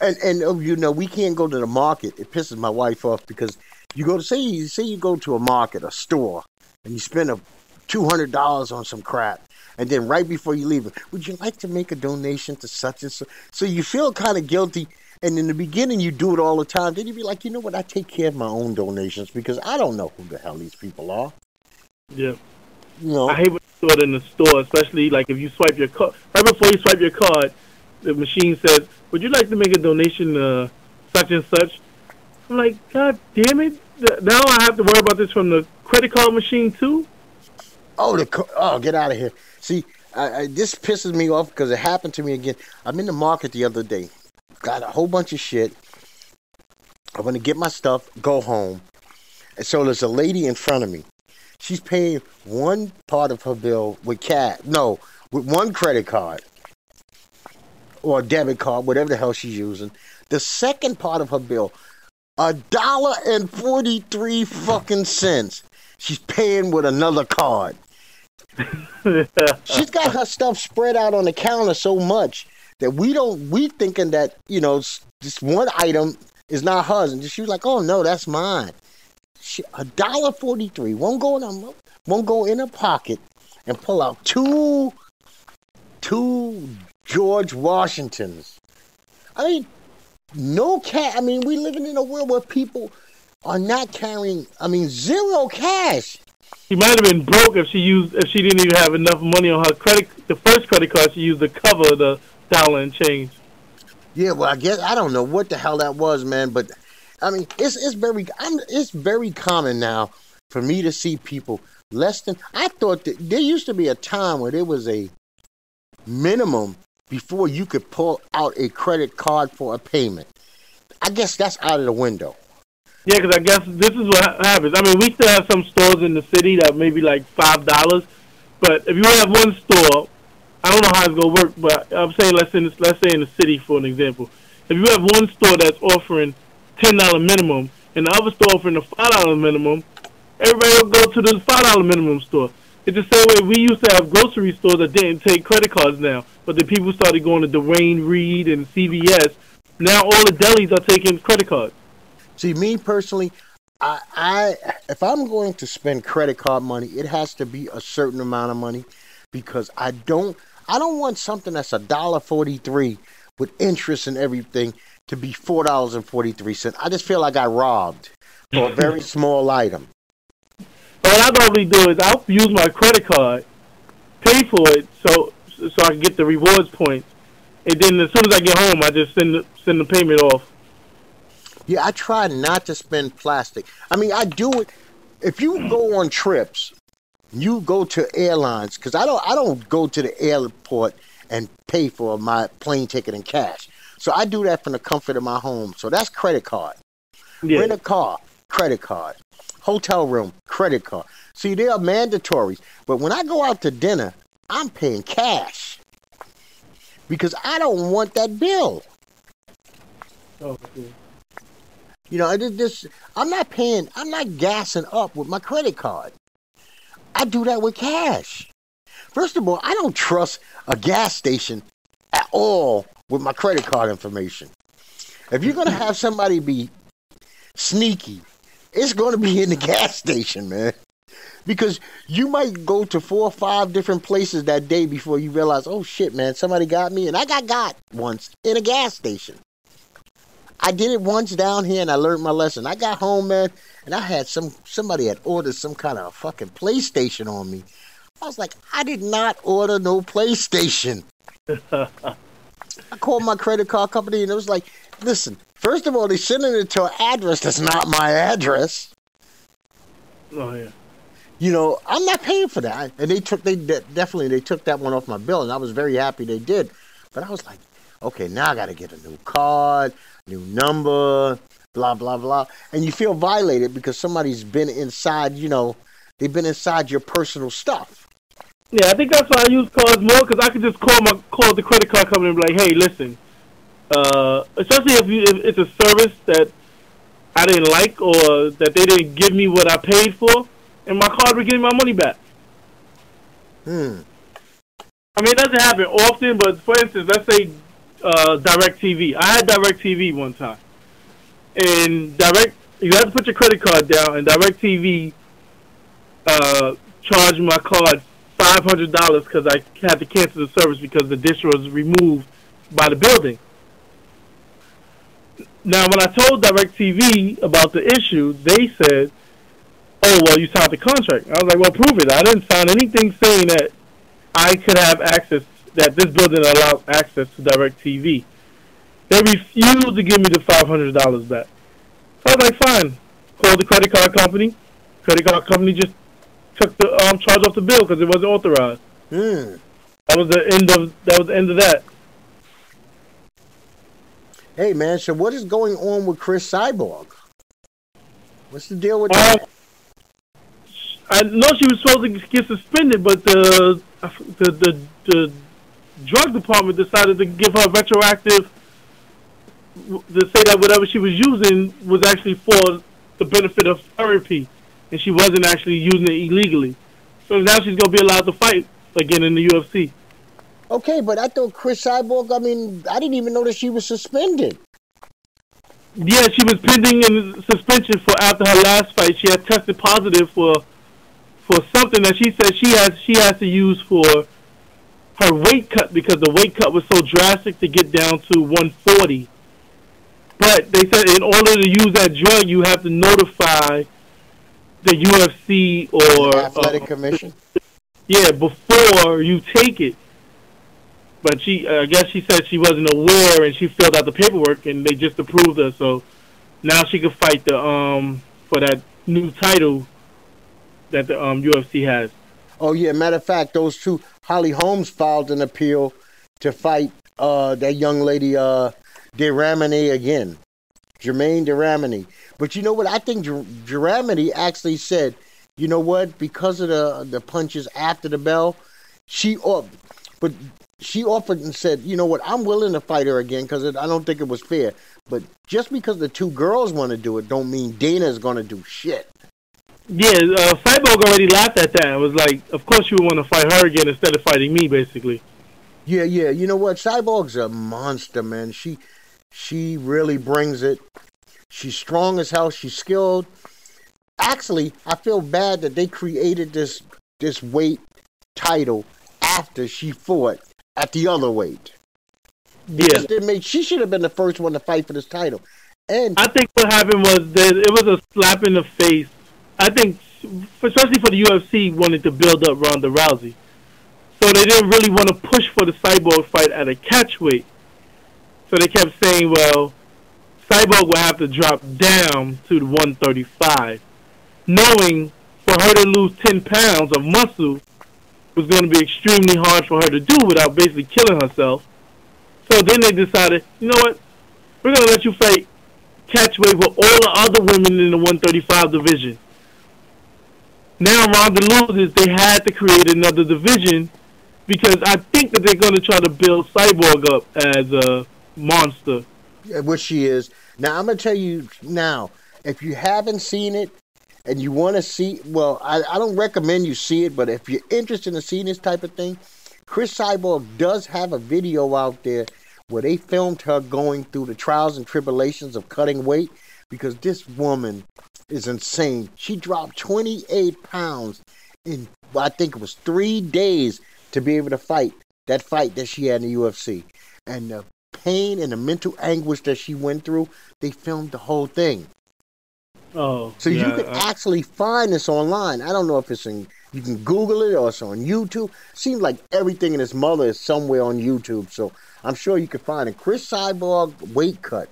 and and oh, you know we can't go to the market. It pisses my wife off because you go to say you say you go to a market, a store, and you spend a two hundred dollars on some crap, and then right before you leave, would you like to make a donation to such and so? So you feel kind of guilty. And in the beginning, you do it all the time. Then you be like, you know what? I take care of my own donations because I don't know who the hell these people are. Yeah. You know, I hate when you do it in the store, especially like if you swipe your card right before you swipe your card the machine says, "Would you like to make a donation to such and such?" I'm like, God damn it! Now I have to worry about this from the credit card machine too. Oh, the oh, get out of here! See, I, I, this pisses me off because it happened to me again. I'm in the market the other day, got a whole bunch of shit. I'm gonna get my stuff, go home, and so there's a lady in front of me. She's paying one part of her bill with cash, no, with one credit card or debit card, whatever the hell she's using. The second part of her bill, a dollar and forty three fucking cents. She's paying with another card. [laughs] she's got her stuff spread out on the counter so much that we don't we thinking that you know this one item is not hers, and she was like, "Oh no, that's mine." A dollar forty three won't go in a won't go in her pocket, and pull out two, two George Washingtons. I mean, no cash. I mean, we living in a world where people are not carrying. I mean, zero cash. She might have been broke if she used if she didn't even have enough money on her credit. The first credit card she used to cover the dollar and change. Yeah, well, I guess I don't know what the hell that was, man. But I mean, it's it's very I'm, it's very common now for me to see people less than. I thought that there used to be a time where there was a minimum before you could pull out a credit card for a payment. I guess that's out of the window. Yeah, because I guess this is what happens. I mean, we still have some stores in the city that maybe like five dollars, but if you have one store, I don't know how it's gonna work, but I'm saying let's in let's say in the city for an example, if you have one store that's offering ten dollar minimum and the other store offering a five dollar minimum, everybody will go to the five dollar minimum store. It's the same way we used to have grocery stores that didn't take credit cards now, but the people started going to Duane Reade and CVS. Now all the delis are taking credit cards. See, me personally, I, I if I'm going to spend credit card money, it has to be a certain amount of money because I don't I don't want something that's a dollar forty three with interest and everything to be four dollars and forty three cents. I just feel like I robbed for a [laughs] very small item. What I normally do is I'll use my credit card, pay for it, so so I can get the rewards points, and then as soon as I get home, I just send the, send the payment off. Yeah, I try not to spend plastic. I mean, I do it. If you go on trips, you go to airlines because I don't. I don't go to the airport and pay for my plane ticket in cash. So I do that from the comfort of my home. So that's credit card. Yeah. Rent a car, credit card. Hotel room, credit card. See, they are mandatory. But when I go out to dinner, I'm paying cash because I don't want that bill. Oh, okay. You know, I did this. I'm not paying. I'm not gassing up with my credit card. I do that with cash. First of all, I don't trust a gas station at all with my credit card information. If you're gonna have somebody be sneaky, it's gonna be in the [laughs] gas station, man. Because you might go to four or five different places that day before you realize, oh shit, man, somebody got me, and I got got once in a gas station. I did it once down here and I learned my lesson. I got home, man, and I had some somebody had ordered some kind of fucking PlayStation on me. I was like, I did not order no PlayStation. [laughs] I called my credit card company and it was like, listen, first of all, they sending it to an address that's not my address. Oh yeah. You know, I'm not paying for that. And they took they definitely they took that one off my bill and I was very happy they did. But I was like, okay, now I got to get a new card new number, blah blah blah, and you feel violated because somebody's been inside. You know, they've been inside your personal stuff. Yeah, I think that's why I use cards more because I could just call my call the credit card company and be like, "Hey, listen," uh, especially if, you, if it's a service that I didn't like or that they didn't give me what I paid for, and my card would give me my money back. Hmm. I mean, it doesn't happen often, but for instance, let's say uh, Direct TV. I had Direct TV one time, and Direct you have to put your credit card down, and DirecTV uh, charged my card five hundred dollars because I had to cancel the service because the dish was removed by the building. Now, when I told DirecTV about the issue, they said, "Oh, well, you signed the contract." I was like, "Well, prove it. I didn't sign anything saying that I could have access that this building allows access to DirecTV. They refused to give me the five hundred dollars back. So I was like, fine. Called the credit card company. Credit card company just took the um, charge off the bill because it wasn't authorized. Hmm. That was the end of that was the end of that. Hey man, so what is going on with Chris Cyborg? What's the deal with that? I know she was supposed to get suspended, but the the the, the drug department decided to give her retroactive to say that whatever she was using was actually for the benefit of therapy, and she wasn't actually using it illegally. So now she's gonna be allowed to fight again in the UFC. Okay, but I thought Chris Cyborg. I mean, I didn't even know that she was suspended. Yeah, she was pending in suspension for after her last fight. She had tested positive for for something that she said she has she has to use for her weight cut because the weight cut was so drastic to get down to 140. But they said in order to use that drug, you have to notify the UFC or The athletic uh, commission. yeah, before you take it. But she, uh, I guess she said she wasn't aware, and she filled out the paperwork, and they just approved her. So now she can fight the um for that new title that the um UFC has. Oh yeah, matter of fact, those two Holly Holmes filed an appeal to fight uh that young lady uh Deramini again. Germaine Deramini. But you know what? I think Jer- Deramini actually said, you know what, because of the the punches after the bell, she off but she offered and said, you know what, I'm willing to fight her again because I don't think it was fair. But just because the two girls want to do it, don't mean Dana's going to do shit. Yeah, uh, Cyborg already laughed at that. It was like, of course you would want to fight her again instead of fighting me, basically. Yeah, yeah. You know what? Cyborg's a monster, man. She she really brings it. She's strong as hell. She's skilled. Actually, I feel bad that they created this this weight title after she fought at the other weight. Yeah, make, she should have been the first one to fight for this title. And I think what happened was that it was a slap in the face. I think, especially for the UFC, wanted to build up Ronda Rousey, so they didn't really want to push for the Cyborg fight at a catch weight. So they kept saying, "Well, Cyborg will have to drop down to the 135," knowing for her to lose 10 pounds of muscle was going to be extremely hard for her to do without basically killing herself. So then they decided, you know what? We're going to let you fight catch weight with all the other women in the 135 division. Now Ronda loses, they had to create another division because I think that they're going to try to build Cyborg up as a monster. which she is. Now I'm gonna tell you now, if you haven't seen it and you want to see, well, I, I don't recommend you see it, but if you're interested in seeing this type of thing, Chris Cyborg does have a video out there where they filmed her going through the trials and tribulations of cutting weight because this woman is insane. She dropped 28 pounds in I think it was three days to be able to fight that fight that she had in the UFC, and the pain and the mental anguish that she went through. They filmed the whole thing. Oh, So you can I- actually find this online. I don't know if it's in you can Google it or it's on YouTube. Seems like everything in his mother is somewhere on YouTube. So I'm sure you can find it. Chris Cyborg weight cut.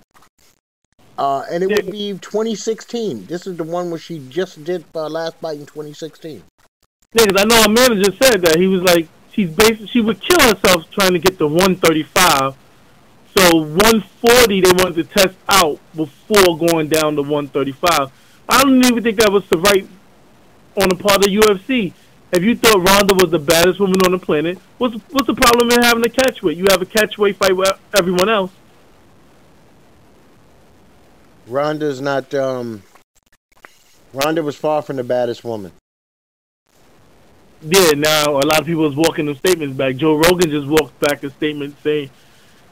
Uh, and it would be 2016. This is the one where she just did uh, last fight in 2016. Yeah, 'cause I know our manager said that he was like she's basically she would kill herself trying to get to 135. So 140 they wanted to test out before going down to 135. I don't even think that was the right on the part of UFC. If you thought Ronda was the baddest woman on the planet, what's what's the problem in having a catch weight? You have a catch weight fight with everyone else. Ronda's not. Um, Ronda was far from the baddest woman. Yeah, now a lot of people is walking them statements back. Joe Rogan just walked back a statement saying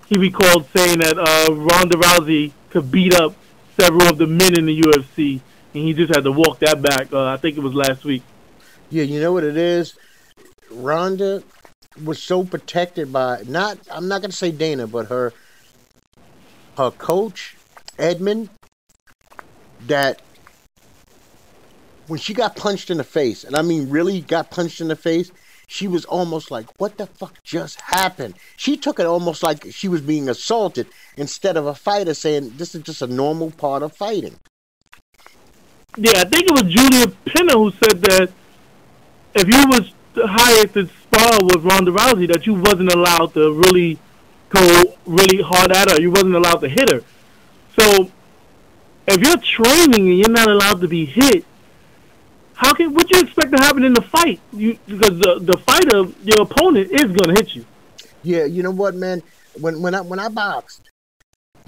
he recalled saying that uh, Ronda Rousey could beat up several of the men in the UFC, and he just had to walk that back. Uh, I think it was last week. Yeah, you know what it is? Ronda was so protected by not I'm not gonna say Dana, but her her coach, Edmond, that when she got punched in the face, and I mean really got punched in the face, she was almost like, What the fuck just happened? She took it almost like she was being assaulted instead of a fighter saying this is just a normal part of fighting. Yeah, I think it was Julia Pinner who said that if you was hired to spar with Ronda Rousey, that you wasn't allowed to really go really hard at her. You wasn't allowed to hit her. So if you're training and you're not allowed to be hit, how can what you expect to happen in the fight? You because the the fighter, your opponent, is gonna hit you. Yeah, you know what, man? When when I when I boxed,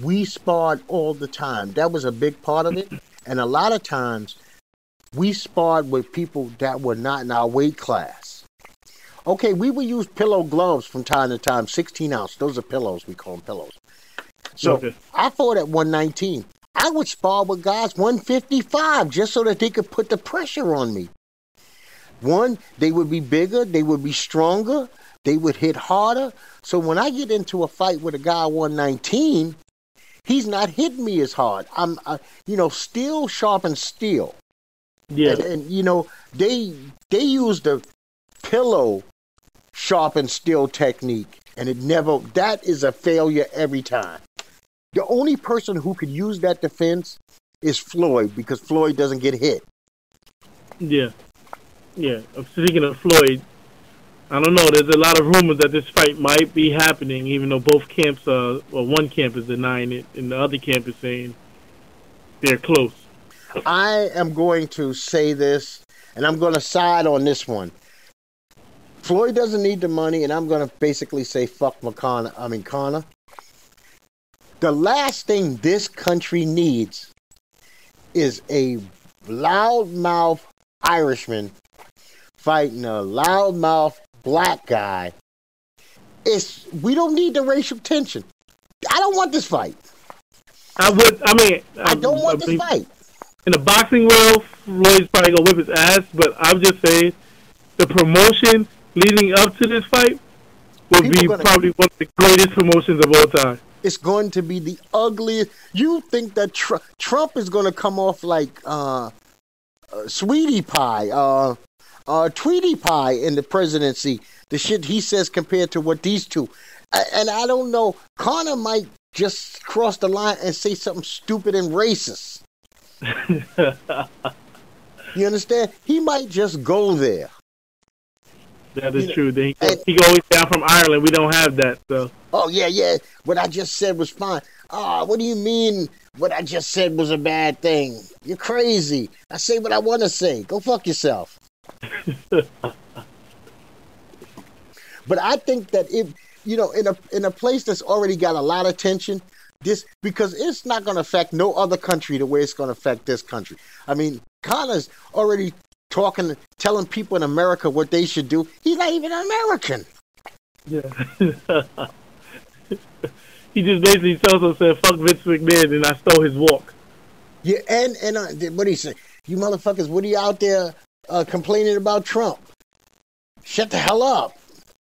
we sparred all the time. That was a big part of it. And a lot of times we sparred with people that were not in our weight class. Okay, we would use pillow gloves from time to time, 16 ounce. Those are pillows. We call them pillows. So Okay. I fought at 119. I would spar with guys 155 just so that they could put the pressure on me. one, they would be bigger, they would be stronger, they would hit harder. So when I get into a fight with a guy 119, he's not hitting me as hard. I'm, uh, you know, steel sharpens steel. Yeah. And, and, you know, they they use the pillow sharpened steel technique, and it never. That is a failure every time. The only person who could use that defense is Floyd because Floyd doesn't get hit. Yeah. Yeah. Uh, speaking of Floyd, I don't know. There's a lot of rumors that this fight might be happening, even though both camps are, well, one camp is denying it, and the other camp is saying they're close. I am going to say this, and I'm going to side on this one. Floyd doesn't need the money, and I'm going to basically say fuck McConnell. I mean Conor. The last thing this country needs is a loudmouth Irishman fighting a loudmouth black guy. It's we don't need the racial tension. I don't want this fight. I would. I mean, I don't want I this fight. In the boxing world, Floyd's probably gonna whip his ass. But I'm just saying, the promotion leading up to this fight will People be gonna- probably one of the greatest promotions of all time. It's going to be the ugliest. You think that Tr- Trump is going to come off like uh, uh, Sweetie Pie, uh, uh, Tweety Pie in the presidency? The shit he says compared to what these two. A- And I don't know. Conor might just cross the line and say something stupid and racist. [laughs] You understand? He might just go there. That is You true. Then he, and- he always down from Ireland. We don't have that, so Oh yeah, yeah. What I just said was fine. Ah, what do you mean? What I just said was a bad thing? You're crazy. I say what I want to say. Go fuck yourself. [laughs] but I think that if you know, in a in a place that's already got a lot of tension, this because it's not going to affect no other country the way it's going to affect this country. I mean, Conor's already talking, telling people in America what they should do. He's not even an American. yeah. [laughs] he just basically tells us said, "Fuck Vince McMahon," and I stole his walk. Yeah, and and uh, what do you say? You motherfuckers, what are you out there uh, complaining about Trump? Shut the hell up.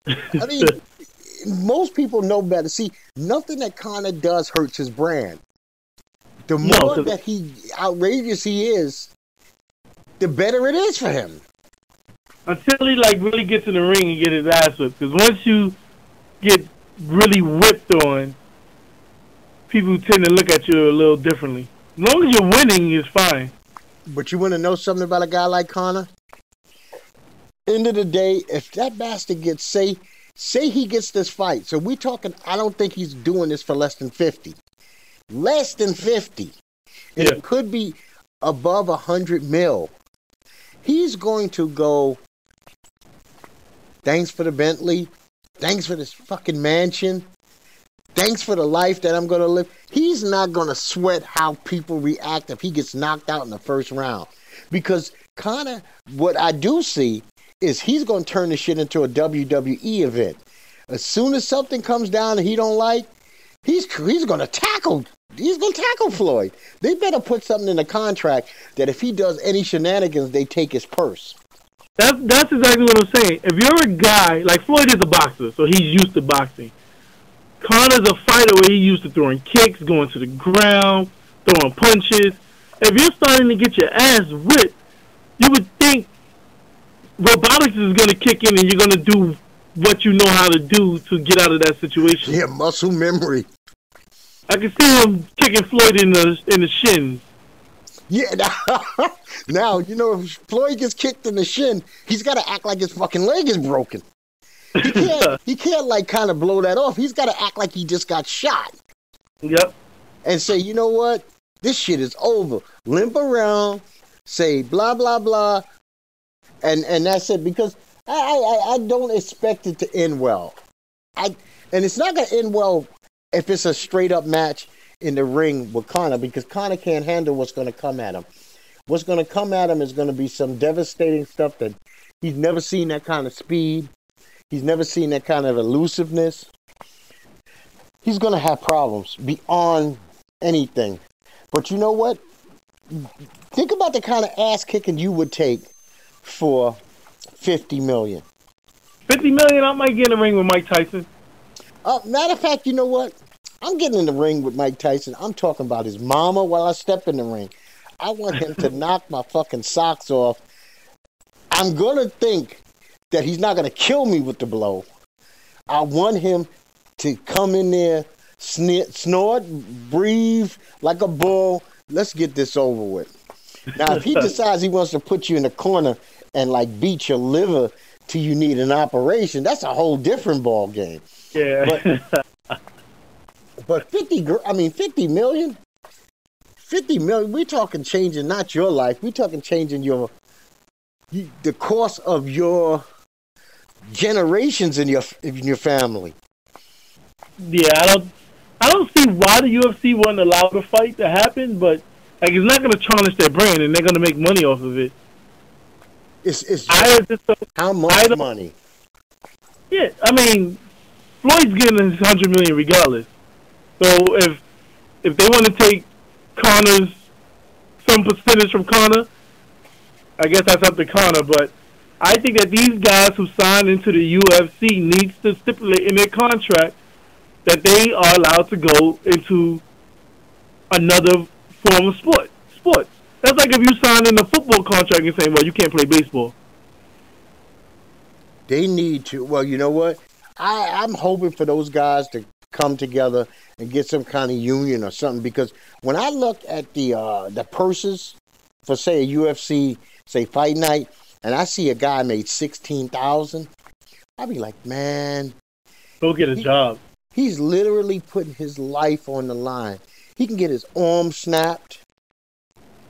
I mean, [laughs] most people know better. See, nothing that Conor does hurts his brand. The No, that he outrageous he is, the better it is for him. until he like really gets in the ring and get his ass whipped. Because once you get really whipped on, people tend to look at you a little differently. As long as you're winning, it's fine. But you want to know something about a guy like Conor? End of the day, if that bastard gets say say he gets this fight, so we talking. I don't think he's doing this for less than fifty. Less than fifty. Yeah. It could be above a hundred mil. He's going to go. Thanks for the Bentley. Thanks for this fucking mansion. Thanks for the life that I'm going to live. He's not going to sweat how people react if he gets knocked out in the first round. Because Conor, what I do see is he's going to turn this shit into a WWE event. As soon as something comes down that he don't like, he's he's going to tackle. He's going to tackle Floyd. They better put something in the contract that if he does any shenanigans, they take his purse. That's that's exactly what I'm saying. If you're a guy like Floyd is a boxer, so he's used to boxing. Conor's a fighter where he's used to throwing kicks, going to the ground, throwing punches. If you're starting to get your ass whipped, you would think robotics is going to kick in and you're going to do what you know how to do to get out of that situation. Yeah, muscle memory. I can see him kicking Floyd in the in the shins. Yeah. Now, [laughs] now you know if Floyd gets kicked in the shin, he's got to act like his fucking leg is broken. He [laughs] can't. he can't like kind of blow that off. He's got to act like he just got shot Yep. and say, you know what, this shit is over. Limp around, say blah blah blah, and and that's it. Because I I, I don't expect it to end well. I and it's not gonna end well if it's a straight up match in the ring with Conor because Conor can't handle what's gonna come at him. What's gonna come at him is gonna be some devastating stuff that he's never seen that kind of speed. He's never seen that kind of elusiveness. He's gonna have problems beyond anything. But you know what? Think about the kind of ass kicking you would take for fifty million. Fifty million, I might get in the ring with Mike Tyson. Uh, matter of fact, you know what? I'm getting in the ring with Mike Tyson. I'm talking about his mama while I step in the ring. I want him to [laughs] knock my fucking socks off. I'm gonna think that he's not gonna kill me with the blow. I want him to come in there, snort, snort breathe like a bull. Let's get this over with. Now, if he [laughs] decides he wants to put you in the corner and like beat your liver till you need an operation, that's a whole different ball game. Yeah. But, but 50, I mean, 50 million? 50 million, we're talking changing not your life, we're talking changing your, the course of your generations in your in your family. yeah, I don't, I don't see why the UFC wouldn't allow the fight to happen, but like it's not going to tarnish their brand, and they're going to make money off of it. It's it's I just, how much money? yeah, I mean, Floyd's getting his hundred million regardless. So if if they want to take Conor's some percentage from Conor, I guess that's up to Conor. But I think that these guys who signed into the UFC needs to stipulate in their contract that they are allowed to go into another form of sport. Sports. That's like if you sign in a football contract and saying, "Well, you can't play baseball." They need to. Well, you know what? I I'm hoping for those guys to come together and get some kind of union or something because when I look at the uh the purses for say a UFC say fight night and I see a guy made sixteen thousand, I'd be like, man, Go get a job. He's literally putting his life on the line. He can get his arm snapped.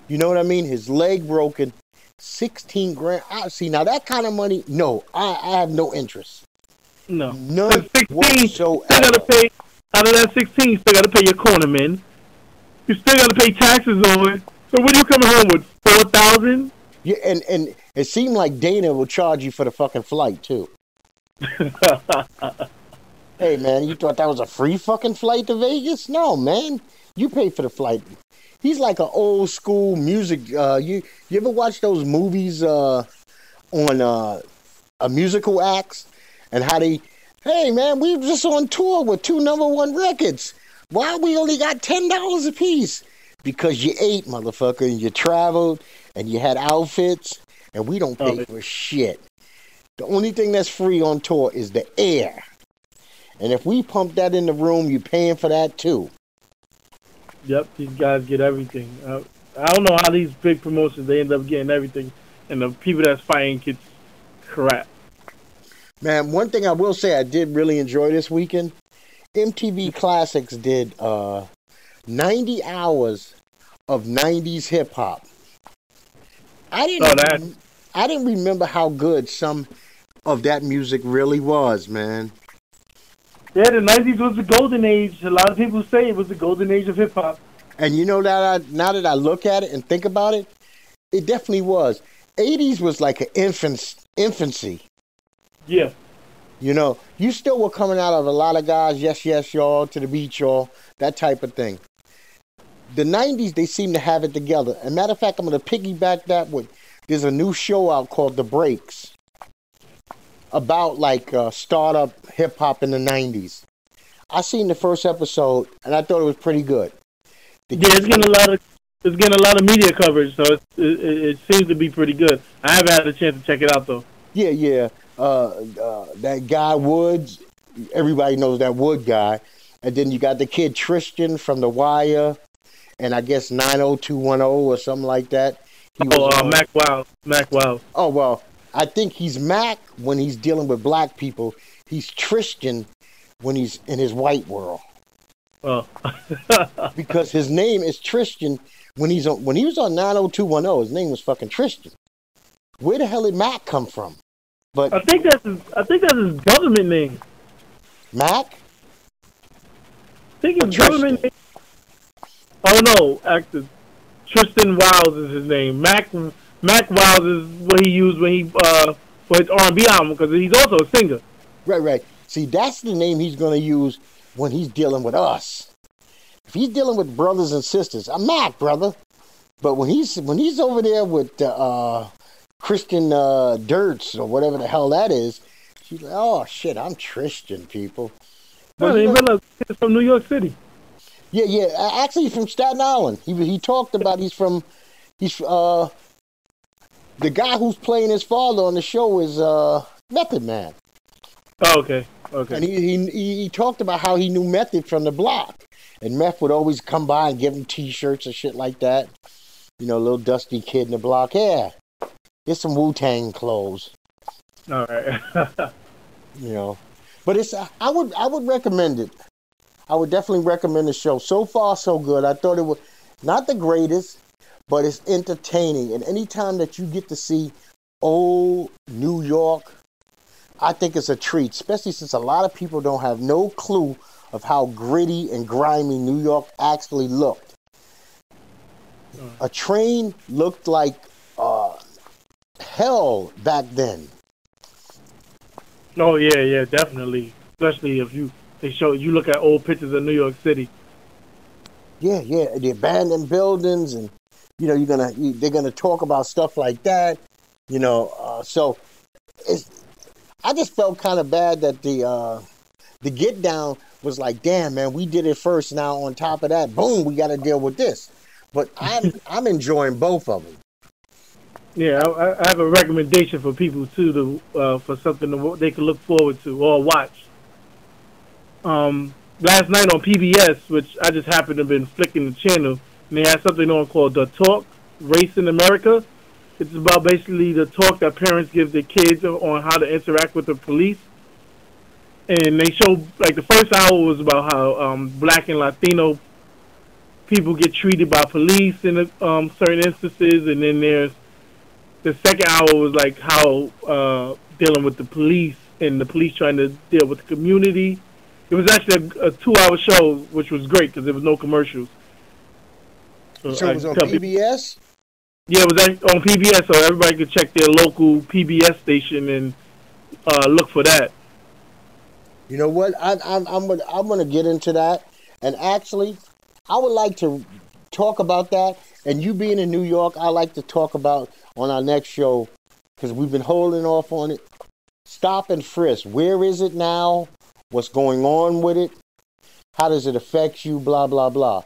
You know what I mean? His leg broken. 16 grand. I see now that kind of money. No, I, I have no interest. No. None 16, still whatsoever. gotta pay out of that sixteen. You still gotta pay your cornerman. You still gotta pay taxes on it. So what are you coming home with? Four thousand? Yeah, and, and it seemed like Dana will charge you for the fucking flight too. [laughs] Hey man, you thought that was a free fucking flight to Vegas? No, man. You pay for the flight. He's like an old school music. Uh, you you ever watch those movies uh, on uh, a musical acts and how they? Hey man, we were just on tour with two number one records. Why we only got ten dollars a piece? Because you ate, motherfucker, and you traveled and you had outfits, and we don't pay Oh, for shit. The only thing that's free on tour is the air. And if we pump that in the room, you're paying for that too. Yep, these guys get everything. Uh, I don't know how these big promotions they end up getting everything, and the people that's fighting gets crap. Man, one thing I will say I did really enjoy this weekend. MTV Classics did uh 90 hours of 90s hip hop. I didn't Oh, that- I didn't remember how good some of that music really was, man. Yeah, the '90s was the golden age. A lot of people say it was the golden age of hip hop. And you know that I, now that I look at it and think about it, it definitely was. 80s was like an infant, infancy. Yeah, You know, you still were coming out of a lot of guys, yes, yes, y'all, to the beach, y'all, that type of thing. The 90s, they seem to have it together. And matter of fact, I'm going to piggyback that with there's a new show out called The Breaks about like uh, startup hip hop in the 90s. I seen the first episode and I thought it was pretty good. The yeah, it's getting a lot of it's getting a lot of media coverage, so it, it, it seems to be pretty good. I haven't had a chance to check it out though. Yeah, yeah. Uh, uh, that guy Woods, everybody knows that Wood guy. And then you got the kid Tristan from The Wire, and I guess 90210 or something like that. He Oh, uh, Mac Wow, Mac Wow. oh, well, I think he's Mac when he's dealing with black people. He's Tristan when he's in his white world. Oh, [laughs] Because his name is Tristan when he's on when he was on 90210, his name was fucking Tristan. Where the hell did Mac come from? I think that's his, I think that's his government name. Mac? I think his Tristan. government name. Oh no, actor Tristan Wilds is his name. Mac Mack Wilds is what he used when he uh for his R&B album because he's also a singer. Right, right. See, that's the name he's going to use when he's dealing with us. If he's dealing with brothers and sisters, I'm Mac, brother. But when he's when he's over there with uh, Kristen uh, Dirts or whatever the hell that is. She's like, oh shit, I'm Christian, people. But, no, they realize he's from New York City. Yeah, yeah. Actually, he's from Staten Island. He he talked about he's from he's uh the guy who's playing his father on the show is uh Method Man. Oh, okay. Okay. And he, he he talked about how he knew Method from the block, and Meth would always come by and give him T-shirts and shit like that. You know, little dusty kid in the block. Yeah, get some Wu Tang clothes. All right. [laughs] you know, but it's I would I would recommend it. I would definitely recommend the show. So far, so good. I thought it was not the greatest, but it's entertaining. And anytime that you get to see old New York, I think it's a treat, especially since a lot of people don't have no clue of how gritty and grimy New York actually looked. A train looked like hell back then. Oh yeah, yeah, definitely. Especially if you they show you look at old pictures of New York City. Yeah, yeah, the abandoned buildings, and you know you're gonna you, they're gonna talk about stuff like that. You know, uh, so it's. I just felt kind of bad that the uh, the get down was like, damn man, we did it first. Now on top of that, boom, we got to deal with this. But I'm [laughs] I'm enjoying both of them. Yeah, I, I, have a recommendation for people too to uh, for something to, they can look forward to or watch. Um, last night on PBS, which I just happened to have been flicking the channel, and they had something on called "The Talk: Race in America." It's about basically the talk that parents give their kids on how to interact with the police. And they show like the first hour was about how um, black and Latino people get treated by police in um, certain instances, and then there's the second hour was like how uh, dealing with the police and the police trying to deal with the community. It was actually a, a two-hour show, which was great because there was no commercials. So, so it was on PBS. Yeah, it was on PBS, so everybody could check their local PBS station and uh, look for that. You know what? I, I'm I'm gonna, I'm gonna get into that, and actually, I would like to talk about that. And you being in New York, I like to talk about on our next show because we've been holding off on it. Stop and frisk. Where is it now? What's going on with it? How does it affect you? Blah blah blah.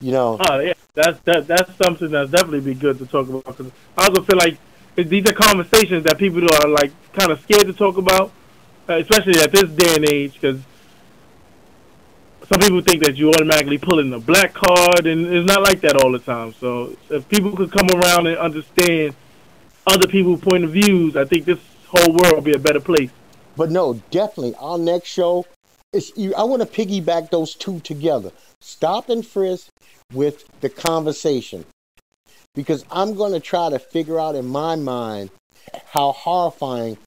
You know. Oh yeah, that's that that's something that's definitely be good to talk about. Cause I also feel like these are conversations that people are like kind of scared to talk about, especially at this day and age, because some people think that you automatically pull in the black card, and it's not like that all the time. So if people could come around and understand other people's point of views, I think this whole world will be a better place. But no, definitely our next show is. I want to piggyback those two together. Stop and frisk with the conversation, because I'm going to try to figure out in my mind how horrifying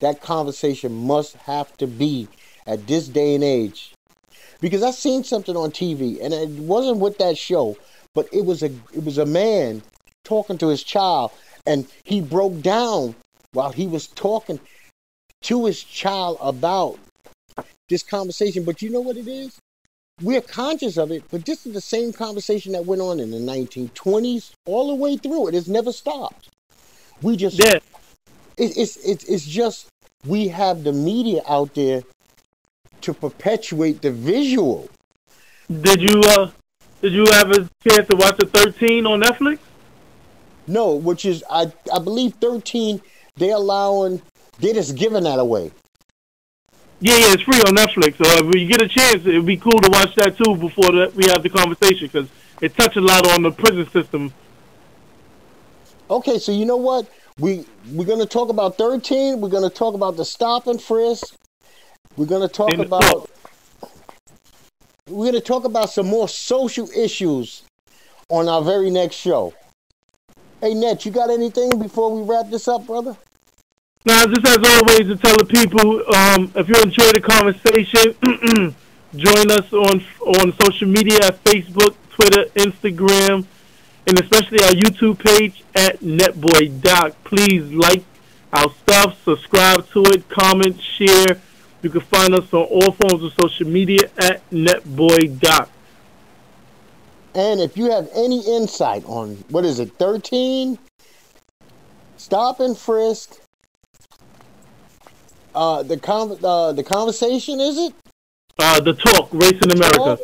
that conversation must have to be at this day and age because I seen something on TV, and it wasn't with that show, but it was a it was a man talking to his child, and he broke down while he was talking to his child about this conversation. But you know what it is? We're conscious of it, but this is the same conversation that went on in the 1920s all the way through. It has never stopped. We just yeah. it, it's it's it's just we have the media out there to perpetuate the visual. Did you uh did you have a chance to watch the 13 on Netflix? No, which is I I believe 13 they're allowing they're just giving that away. Yeah, yeah, it's free on Netflix. So if you get a chance, it'd be cool to watch that too before the, we have the conversation because it touches a lot on the prison system. Okay, so you know what? We we're gonna talk about 13. We're gonna talk about the stop and frisk. We're going to talk about we're going to talk about some more social issues on our very next show. Hey, Net, you got anything before we wrap this up, brother? Now, just as always, to tell the people, um, if you enjoyed the conversation, [clears throat] join us on on social media at Facebook, Twitter, Instagram, and especially our YouTube page at NetBoy Doc. Please like our stuff, subscribe to it, comment, share you can find us on all forms of social media at Netboy NetBoyDoc. And if you have any insight on what is it, 13? stop and frisk. Uh, the con- uh, the conversation is it? Uh, the talk, race in America.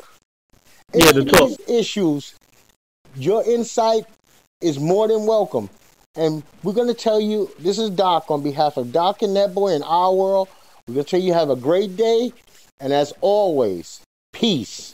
Yeah, the talk. issues, your insight is more than welcome. And we're going to tell you this is Doc on behalf of Doc and Netboy and our world. We're going to tell you have a great day. And as always, peace.